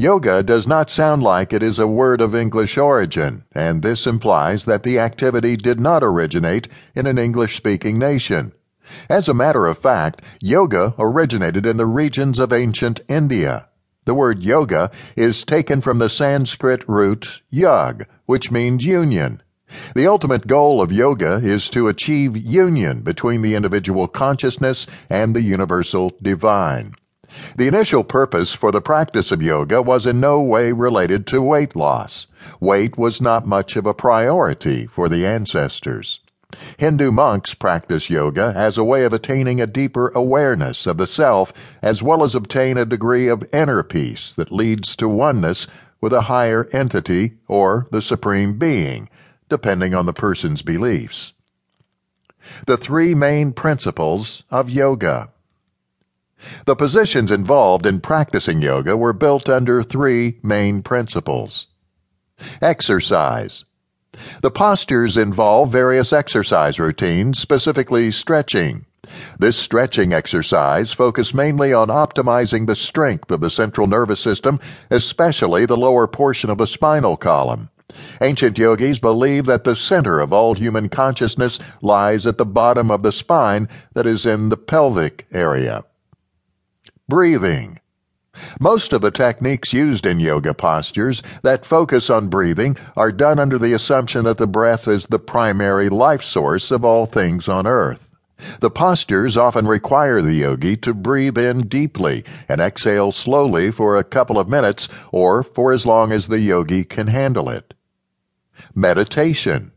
Yoga does not sound like it is a word of English origin, and this implies that the activity did not originate in an English speaking nation. As a matter of fact, yoga originated in the regions of ancient India. The word yoga is taken from the Sanskrit root yug, which means union. The ultimate goal of yoga is to achieve union between the individual consciousness and the universal divine. The initial purpose for the practice of yoga was in no way related to weight loss. Weight was not much of a priority for the ancestors. Hindu monks practice yoga as a way of attaining a deeper awareness of the self as well as obtain a degree of inner peace that leads to oneness with a higher entity or the supreme being, depending on the person's beliefs. The three main principles of yoga. The positions involved in practicing yoga were built under three main principles. Exercise. The postures involve various exercise routines, specifically stretching. This stretching exercise focused mainly on optimizing the strength of the central nervous system, especially the lower portion of the spinal column. Ancient yogis believe that the center of all human consciousness lies at the bottom of the spine, that is, in the pelvic area. Breathing. Most of the techniques used in yoga postures that focus on breathing are done under the assumption that the breath is the primary life source of all things on earth. The postures often require the yogi to breathe in deeply and exhale slowly for a couple of minutes or for as long as the yogi can handle it. Meditation.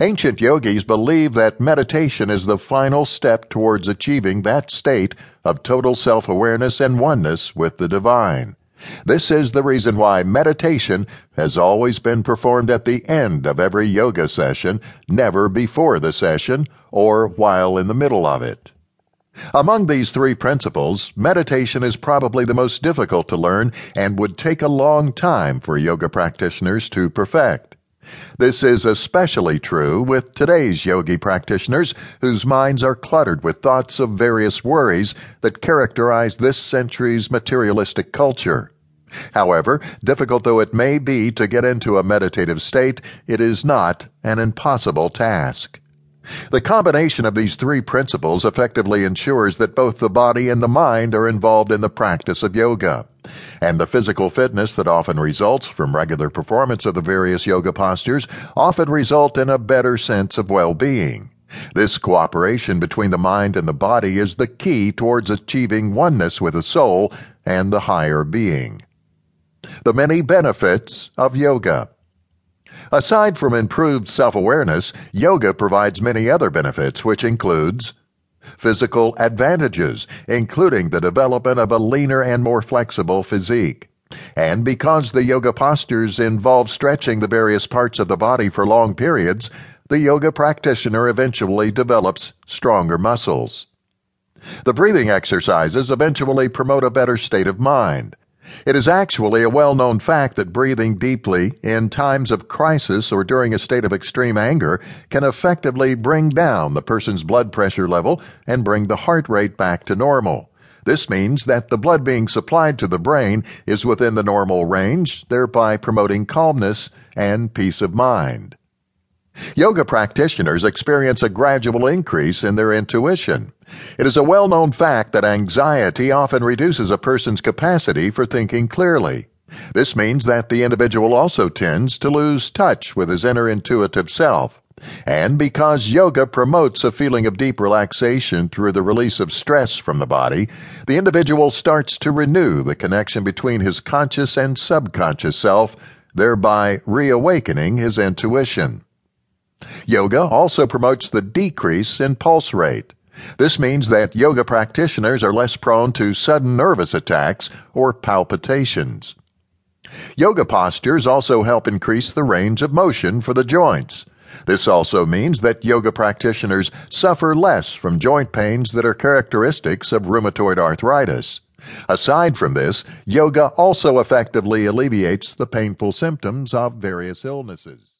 Ancient yogis believe that meditation is the final step towards achieving that state of total self awareness and oneness with the divine. This is the reason why meditation has always been performed at the end of every yoga session, never before the session or while in the middle of it. Among these three principles, meditation is probably the most difficult to learn and would take a long time for yoga practitioners to perfect. This is especially true with today's yogi practitioners whose minds are cluttered with thoughts of various worries that characterize this century's materialistic culture. However, difficult though it may be to get into a meditative state, it is not an impossible task. The combination of these three principles effectively ensures that both the body and the mind are involved in the practice of yoga. And the physical fitness that often results from regular performance of the various yoga postures often result in a better sense of well-being. This cooperation between the mind and the body is the key towards achieving oneness with the soul and the higher being. The many benefits of yoga. Aside from improved self-awareness, yoga provides many other benefits, which includes physical advantages, including the development of a leaner and more flexible physique. And because the yoga postures involve stretching the various parts of the body for long periods, the yoga practitioner eventually develops stronger muscles. The breathing exercises eventually promote a better state of mind. It is actually a well known fact that breathing deeply in times of crisis or during a state of extreme anger can effectively bring down the person's blood pressure level and bring the heart rate back to normal. This means that the blood being supplied to the brain is within the normal range, thereby promoting calmness and peace of mind. Yoga practitioners experience a gradual increase in their intuition. It is a well known fact that anxiety often reduces a person's capacity for thinking clearly. This means that the individual also tends to lose touch with his inner intuitive self. And because yoga promotes a feeling of deep relaxation through the release of stress from the body, the individual starts to renew the connection between his conscious and subconscious self, thereby reawakening his intuition. Yoga also promotes the decrease in pulse rate. This means that yoga practitioners are less prone to sudden nervous attacks or palpitations. Yoga postures also help increase the range of motion for the joints. This also means that yoga practitioners suffer less from joint pains that are characteristics of rheumatoid arthritis. Aside from this, yoga also effectively alleviates the painful symptoms of various illnesses.